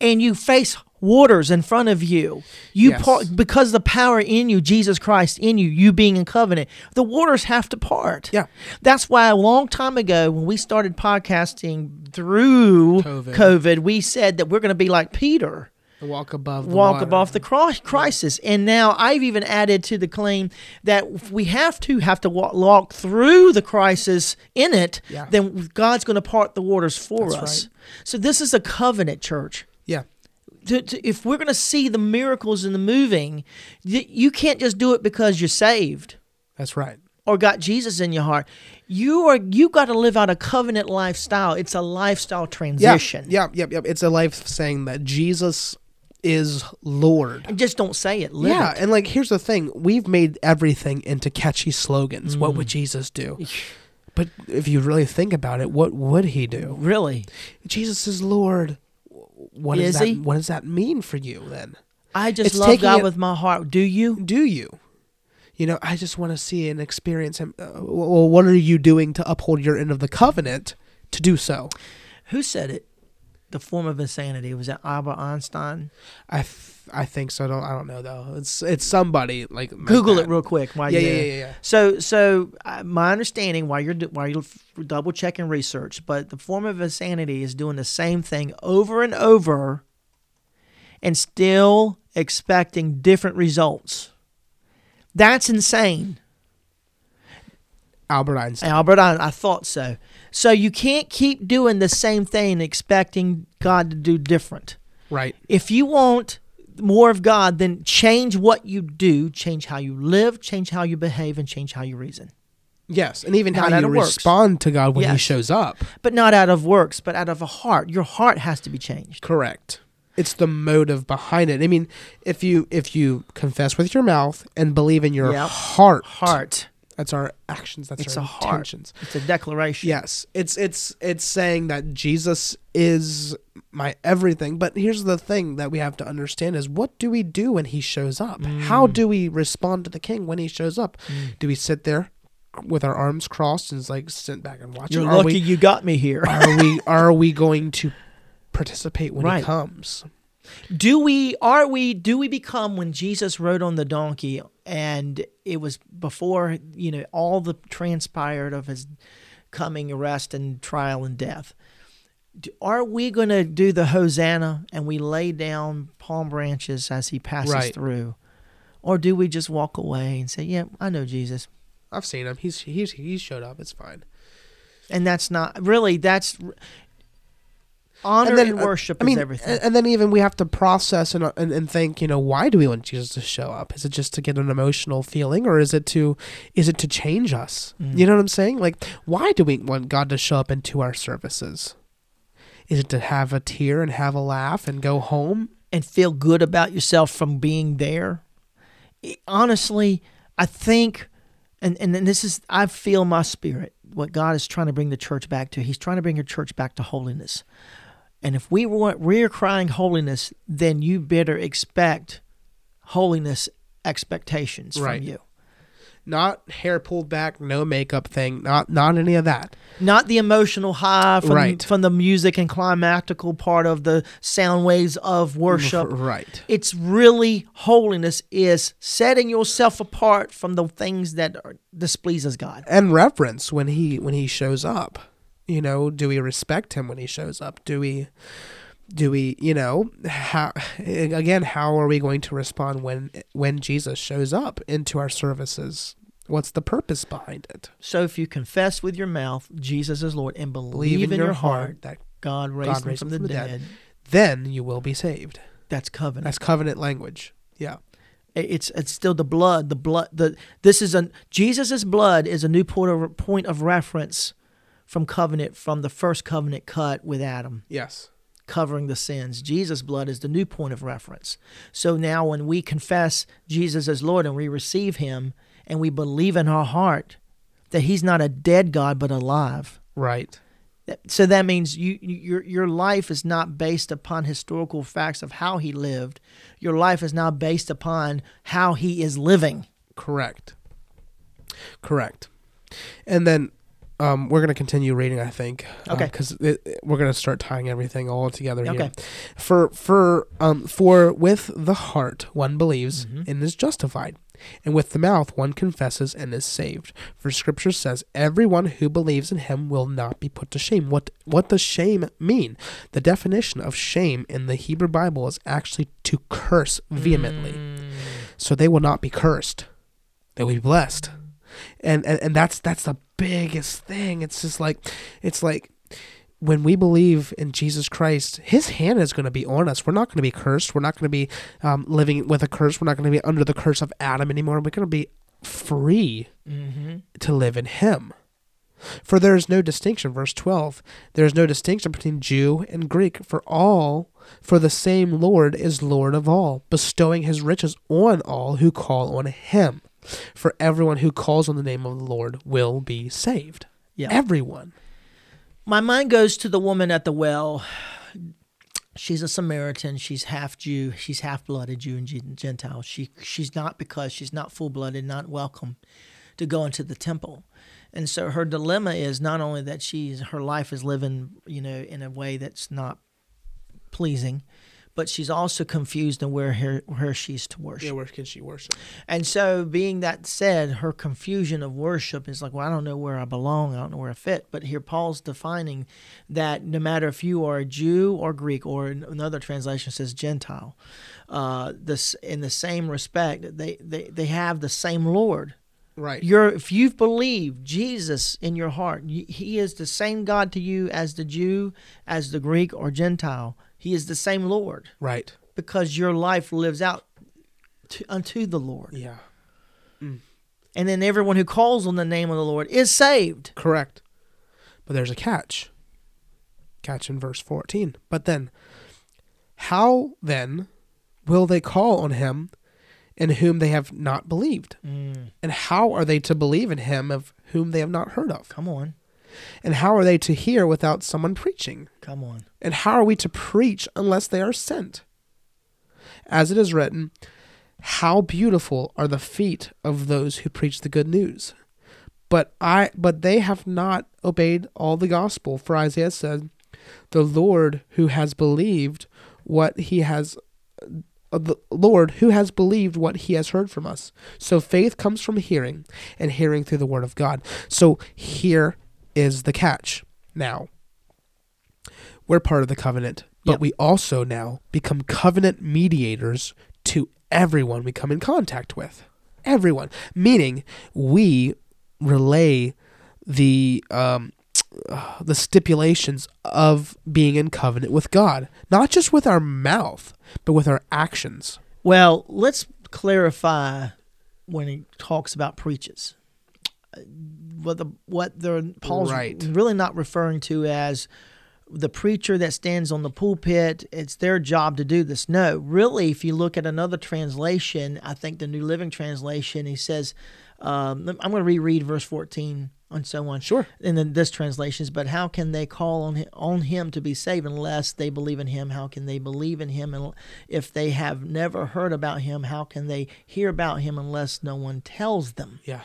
and you face waters in front of you, you Yes. part because the power in you, Jesus Christ in you, you being in covenant, the waters have to part. Yeah. That's why a long time ago when we started podcasting through COVID. COVID, we said that we're going to be like Peter Walk above the walk water. above the cri- crisis. And now I've even added to the claim that we have to have to walk, walk through the crisis in it, Yeah. then God's going to part the waters for That's us. right. So this is a covenant church. Yeah. To, to, if we're going to see the miracles in the moving, you can't just do it because you're saved That's right. or got Jesus in your heart. You are you got to live out a covenant lifestyle. It's a lifestyle Yeah. transition. Yeah. Yep. Yep. It's a life saying that Jesus is Lord. And just don't say it. Live yeah, it. and like here's the thing: we've made everything into catchy slogans. What Mm. would Jesus do? But if you really think about it, what would he do? Really. Jesus is Lord. What Is does that? he? What does that mean for you then? I just It's love God it- with my heart. Do you? Do you? You know, I just want to see and experience him. Uh, well, what are you doing to uphold your end of the covenant to do so? Who said it? The form of insanity was that Albert Einstein. I, I think so. I don't I don't know though. It's it's somebody like Google that. it real quick. While Yeah, yeah, yeah, yeah. So, so uh, my understanding while you're while you're f- double checking research, but the form of insanity is doing the same thing over and over, and still expecting different results. That's insane. Albert Einstein. Albert, Einstein. I thought so. So you can't keep doing the same thing expecting God to do different. Right. If you want more of God, then change what you do, change how you live, change how you behave, and change how you reason. Yes, and even Not how you of works. respond to God when He shows up. But not out of works, but out of a heart. Your heart has to be changed. Correct. It's the motive behind it. I mean, if you if you confess with your mouth and believe in your Yep. heart, Heart. That's our actions. That's It's our a heart. intentions. It's a declaration. Yes, it's it's it's saying that Jesus is my everything. But here's the thing that we have to understand: is what do we do when He shows up? Mm. How do we respond to the King when He shows up? Do we sit there with our arms crossed and like sit back and watch You're? Are lucky we you got me here. are we are we going to participate when Right. he comes? Do we are we do we become when Jesus rode on the donkey and it was before, you know, all the transpired of his coming arrest and trial and death. Are we going to do the hosanna and we lay down palm branches as he passes Right. through? Or do we just walk away and say, "Yeah, I know Jesus." I've seen him. He's he's he's showed up. It's fine. And that's not really that's honor and, uh, worship I mean, is everything. And, and then even we have to process and, and and think. You know, why do we want Jesus to show up? Is it just to get an emotional feeling, or is it to is it to change us? Mm. You know what I'm saying? Like, why do we want God to show up into our services? Is it to have a tear and have a laugh and go home? and feel good about yourself from being there. Honestly, I think, and, and and this is, I feel my spirit, what God is trying to bring the church back to. He's trying to bring your church back to holiness. And if we want, we're crying holiness, then you better expect holiness expectations Right. from you. Not hair pulled back, no makeup thing. Not not any of that. Not the emotional high from, Right. from the music and climactical part of the sound waves of worship. Right. it's really holiness is setting yourself apart from the things that are, displeases God. and reverence when he when he shows up you know do we respect him when he shows up do we do we you know how again how are we going to respond when when jesus shows up into our services what's the purpose behind it So if you confess with your mouth Jesus is Lord and believe, in, your, heart, that God raised him raised from him the, from the dead, dead. then you will be saved that's covenant. that's covenant language yeah it's it's still the blood. The blood. The this is a Jesus's blood is a new point of point of reference from covenant from the first covenant cut with Adam. yes covering the sins. Jesus' blood is the new point of reference. So now when we confess Jesus as Lord and we receive him and we believe in our heart that he's not a dead God but alive. right So that means you you- your your life is not based upon historical facts of how he lived. Your life is now based upon how he is living. Correct. Correct. And then um, we're going to continue reading, I think. Okay. Because we're going to start tying everything all together Okay. here. For for um for with the heart one believes Mhm. and is justified, and with the mouth one confesses and is saved. For Scripture says, "Everyone who believes in Him will not be put to shame." What what does shame mean? The definition of shame in the Hebrew Bible is actually to curse vehemently. Mm. So they will not be cursed; they will be blessed. And, and and that's that's the biggest thing. It's just like it's like when we believe in Jesus Christ, His hand is going to be on us. We're not going to be cursed. We're not going to be um, living with a curse. We're not going to be under the curse of Adam anymore. We're going to be free Mhm. to live in Him. For there is no distinction, verse 12. There is no distinction between Jew and Greek, for all, for the same Lord is Lord of all, bestowing his riches on all who call on Him. For everyone who calls on the name of the Lord will be saved. Yeah. Everyone. My mind goes to the woman at the well. She's a Samaritan. She's half Jew. She's half blooded Jew and Gentile. She she's not because she's not full blooded, not welcome to go into the temple. And so her dilemma is not only that she's her life is living, you know, in a way that's not pleasing, but she's also confused in where her where she's to worship. Yeah, where can she worship? And so, being that said, her confusion of worship is like, well, I don't know where I belong. I don't know where I fit. But here, Paul's defining that no matter if you are a Jew or Greek, or another translation says Gentile, uh, this in the same respect, they, they, they have the same Lord. Right. You're, if you've believed Jesus in your heart, He is the same God to you as the Jew, as the Greek or Gentile. He is the same Lord right. because your life lives out to, unto the Lord. Yeah. And then everyone who calls on the name of the Lord is saved. Correct. But there's a catch. Catch in verse 14. But then, how then will they call on him in whom they have not believed? Mm, And how are they to believe in him of whom they have not heard of? come on. And how are they to hear without someone preaching? Come on. And how are we to preach unless they are sent? As it is written, how beautiful are the feet of those who preach the good news. But I but they have not obeyed all the gospel, for Isaiah said, The Lord who has believed what he has uh, the Lord who has believed what he has heard from us. So faith comes from hearing, and hearing through the word of God. So here is the catch. Now, we're part of the covenant, but Yep. we also now become covenant mediators to everyone we come in contact with. Everyone. Meaning we relay the um uh, the stipulations of being in covenant with God, not just with our mouth, but with our actions. Well, let's clarify when he talks about preaches. What the what the Paul's Right. really not referring to as the preacher that stands on the pulpit. It's their job to do this. No, really, if you look at another translation, I think the New Living Translation, he says, um, I'm going to reread verse 14 and so on. Sure. and then this translation is, but how can they call on him, on him to be saved unless they believe in him? How can they believe in him and if they have never heard about him? How can they hear about him unless no one tells them? Yeah.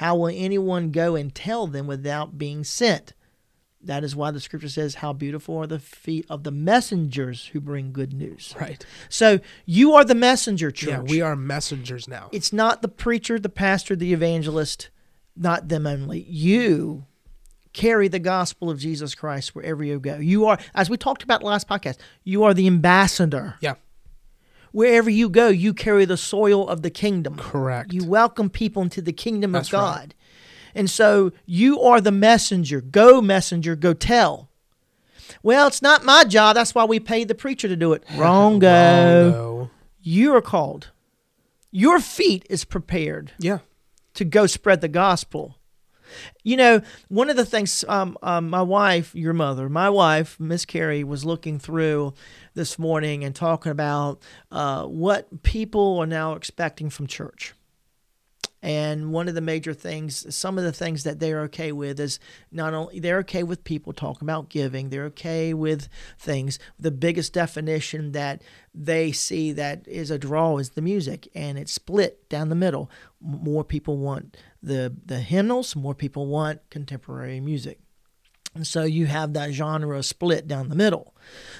How will anyone go and tell them without being sent? That is why the scripture says, How beautiful are the feet of the messengers who bring good news. Right. So you are the messenger, church. Yeah, we are messengers now. It's not the preacher, the pastor, the evangelist, not them only. You carry the gospel of Jesus Christ wherever you go. You are, as we talked about last podcast, you are the ambassador. Yeah. Wherever you go, you carry the soil of the kingdom. Correct. You welcome people into the kingdom That's of God. And so you are the messenger. Go, messenger, go tell. Well, it's not my job. That's why we pay the preacher to do it. Wrong, go. You are called. Your feet is prepared Yeah. to go spread the gospel. You know, one of the things um, um, my wife, your mother, my wife, Miss Carrie, was looking through this morning and talking about uh, what people are now expecting from church. And one of the major things, some of the things that they're okay with is not only they're okay with people talking about giving, they're okay with things. The biggest definition that they see that is a draw is the music, and it's split down the middle. More people want the the hymnals, more people want contemporary music. And so you have that genre split down the middle.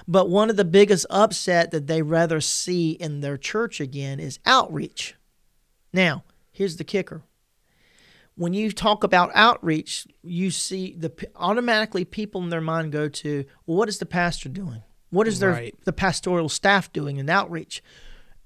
But one of the biggest upset that they rather see in their church again is outreach. Now, here's the kicker. When you talk about outreach, you see the automatically people in their mind go to, well, what is the pastor doing? What is their Right. the pastoral staff doing in outreach?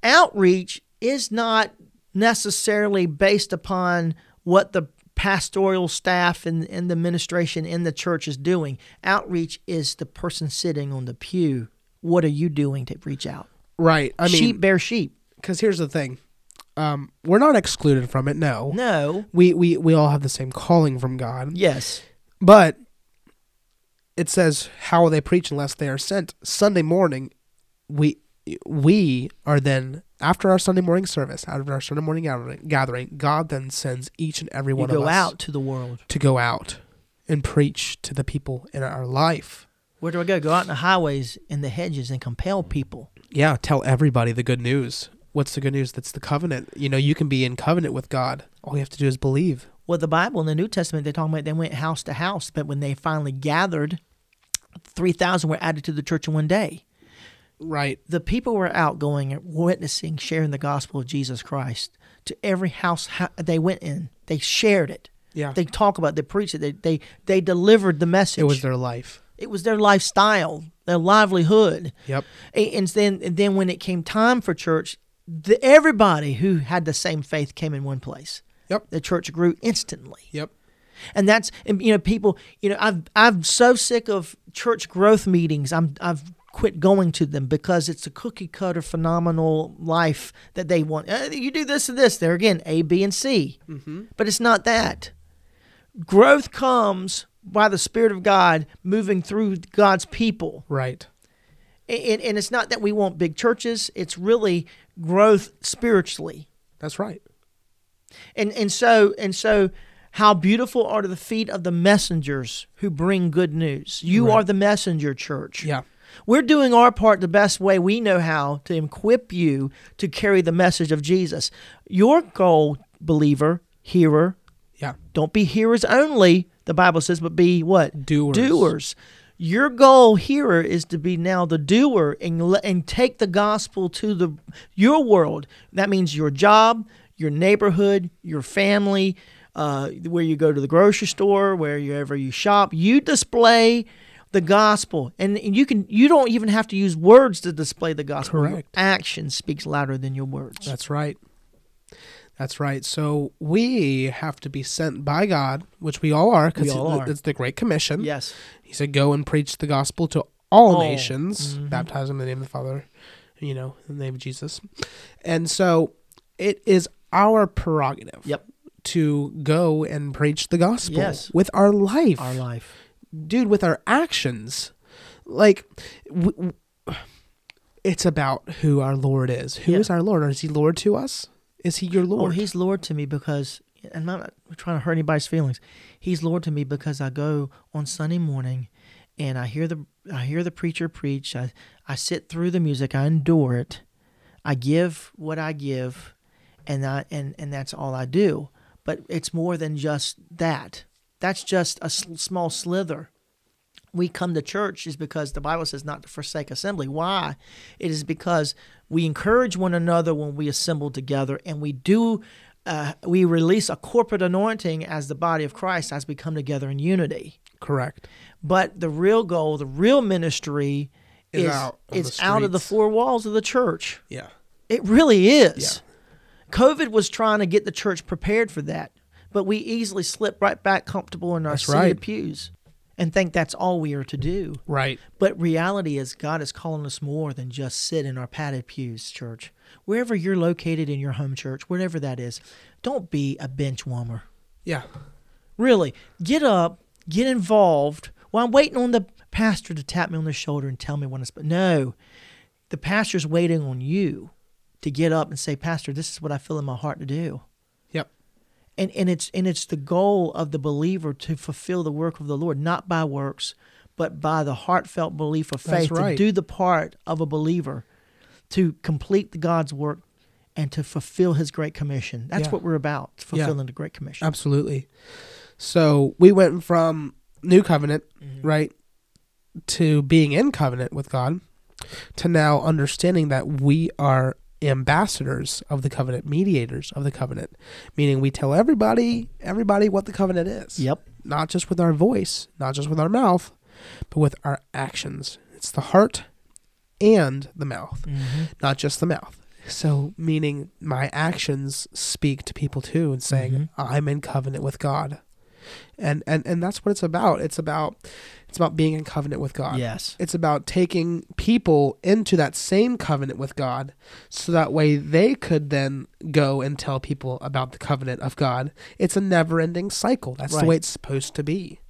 Outreach is not necessarily based upon what the pastoral staff and, and the administration in the church is doing. Outreach is the person sitting on the pew. What are you doing to reach out? Right. I sheep mean, bear sheep. because here's the thing. Um, we're not excluded from it. No. No. We, we we all have the same calling from God. Yes. But it says, "How will they preach unless they are sent?" Sunday morning, we we are then after our Sunday morning service, after our Sunday morning gathering, God then sends each and every You one go of us out to the world. to go out and preach to the people in our life. Where do I go? Go out in the highways and the hedges and compel people. Yeah, tell everybody the good news. What's the good news? That's the covenant. You know, you can be in covenant with God. All you have to do is believe. Well, the Bible in the New Testament, they talk about they went house to house, but when they finally gathered, 3,000 were added to the church in one day. Right. The people were out going, witnessing, sharing the gospel of Jesus Christ to every house they went in. They shared it. Yeah. They talk about it. They preached it. They, they, they delivered the message. it was their life. It was their lifestyle, their livelihood. Yep. A- And then, and then when it came time for church, the, everybody who had the same faith came in one place. Yep. The church grew instantly. Yep. And that's and, you know people you know I've I'm so sick of church growth meetings. I'm I've quit going to them because it's a cookie cutter phenomenal life that they want. Uh, you do this and this. There again, A, B, and C. Mm-hmm. But it's not that. Growth comes by the Spirit of God moving through God's people. Right. And, and it's not that we want big churches, it's really growth spiritually. That's right. And and so and so how beautiful are the feet of the messengers who bring good news. You Right. are the messenger church. Yeah. We're doing our part the best way we know how to equip you to carry the message of Jesus. Your goal, believer, hearer, Yeah. don't be hearers only, the Bible says, but be what? Doers. Doers. Your goal here is to be now the doer and and take the gospel to the your world. That means your job, your neighborhood, your family, uh, where you go to the grocery store, wherever you shop. You display the gospel, and, and you can you don't even have to use words to display the gospel. Your Correct. action speaks louder than your words. That's right. That's right. So we have to be sent by God, which we all are, because it's the Great Commission. yes. He said, "Go and preach the gospel to all, All. nations, Mhm. baptize them in the name of the Father, you know, in the name of Jesus." And so it is our prerogative. Yep. To go and preach the gospel Yes. with our life, Our life. Dude, with our actions. Like, w- w- it's about who our Lord is. Who is Yeah. our Lord? Is He Lord to us? Is He your oh, Lord? Well, he's Lord to me because, and I'm not trying to hurt anybody's feelings. He's Lord to me because I go on Sunday morning, and I hear the I hear the preacher preach. I I sit through the music. I endure it. I give what I give, and I and and that's all I do. But it's more than just that. That's just a small slither. We come to church is because the Bible says not to forsake assembly. Why? It is because we encourage one another when we assemble together, and we do. Uh, we release a corporate anointing as the body of Christ as we come together in unity. Correct. But the real goal, the real ministry, Is is out it's out of the four walls of the church. Yeah. It really is. Yeah. COVID was trying to get the church prepared for that, but we easily slip right back comfortable in our That's seated right. pews and think that's all we are to do. Right. But reality is, God is calling us more than just sit in our padded pews, church. Wherever you're located in your home church, whatever that is, don't be a bench warmer. Yeah. Really, get up, get involved. Well, I'm waiting on the pastor to tap me on the shoulder and tell me when it's. But no, the pastor's waiting on you to get up and say, Pastor, this is what I feel in my heart to do. And and it's and it's the goal of the believer to fulfill the work of the Lord, not by works, but by the heartfelt belief of faith right. to do the part of a believer to complete God's work and to fulfill his great commission. That's Yeah. what we're about, fulfilling the great commission. Absolutely. So we went from new covenant, Mm-hmm. right, to being in covenant with God, to now understanding that we are ambassadors of the covenant, mediators of the covenant, meaning we tell everybody, everybody what the covenant is. Yep. Not just with our voice, not just with our mouth, but with our actions. It's the heart and the mouth, not just the mouth. So, meaning my actions speak to people too, and saying Mhm. I'm in covenant with God, and and and that's what it's about. It's about it's about being in covenant with God. Yes. It's about taking people into that same covenant with God, so that way they could then go and tell people about the covenant of God. It's a never-ending cycle. That's the way it's supposed to be,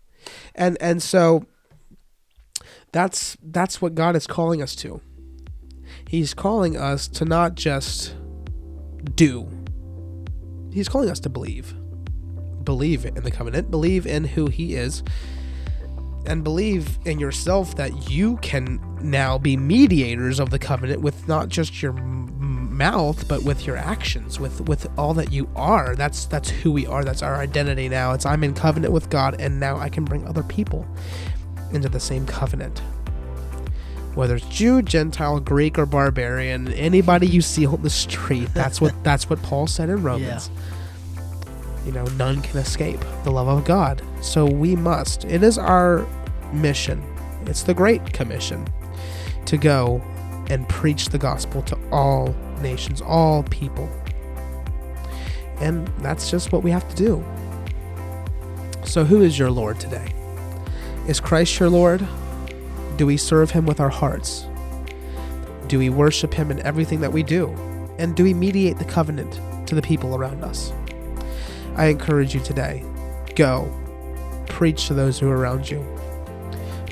and and so that's that's what God is calling us to. He's calling us to not just do. He's calling us to believe. Believe in the covenant, believe in who he is, and believe in yourself that you can now be mediators of the covenant with not just your m- mouth but with your actions with with all that you are. That's that's who we are. That's our identity now. It's i'm in covenant with god and now i can bring other people into the same covenant. Whether it's Jew, Gentile, Greek, or barbarian, anybody you see on the street, that's what that's what Paul said in Romans. You know, none can escape the love of God. So we must. It is our mission. It's the Great Commission to go and preach the gospel to all nations, all people. And that's just what we have to do. So, who is your Lord today? Is Christ your Lord? Do we serve him with our hearts? Do we worship him in everything that we do? And do we mediate the covenant to the people around us? I encourage you today go, preach to those who are around you.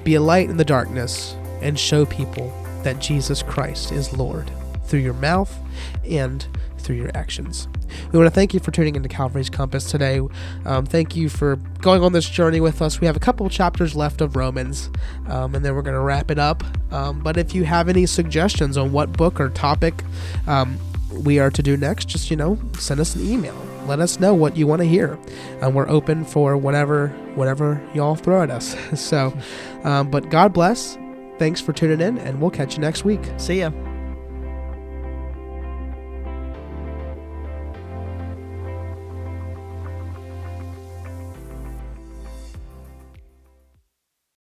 Be a light in the darkness and show people that Jesus Christ is Lord through your mouth and through your actions. We want to thank you for tuning into Calvary's Compass today. Um, thank you for going on this journey with us. We have a couple chapters left of Romans, um, and then we're going to wrap it up. Um, but if you have any suggestions on what book or topic um, we are to do next, just you know, send us an email. Let us know what you want to hear, and we're open for whatever whatever y'all throw at us. so, um, but God bless. Thanks for tuning in, and we'll catch you next week. See ya.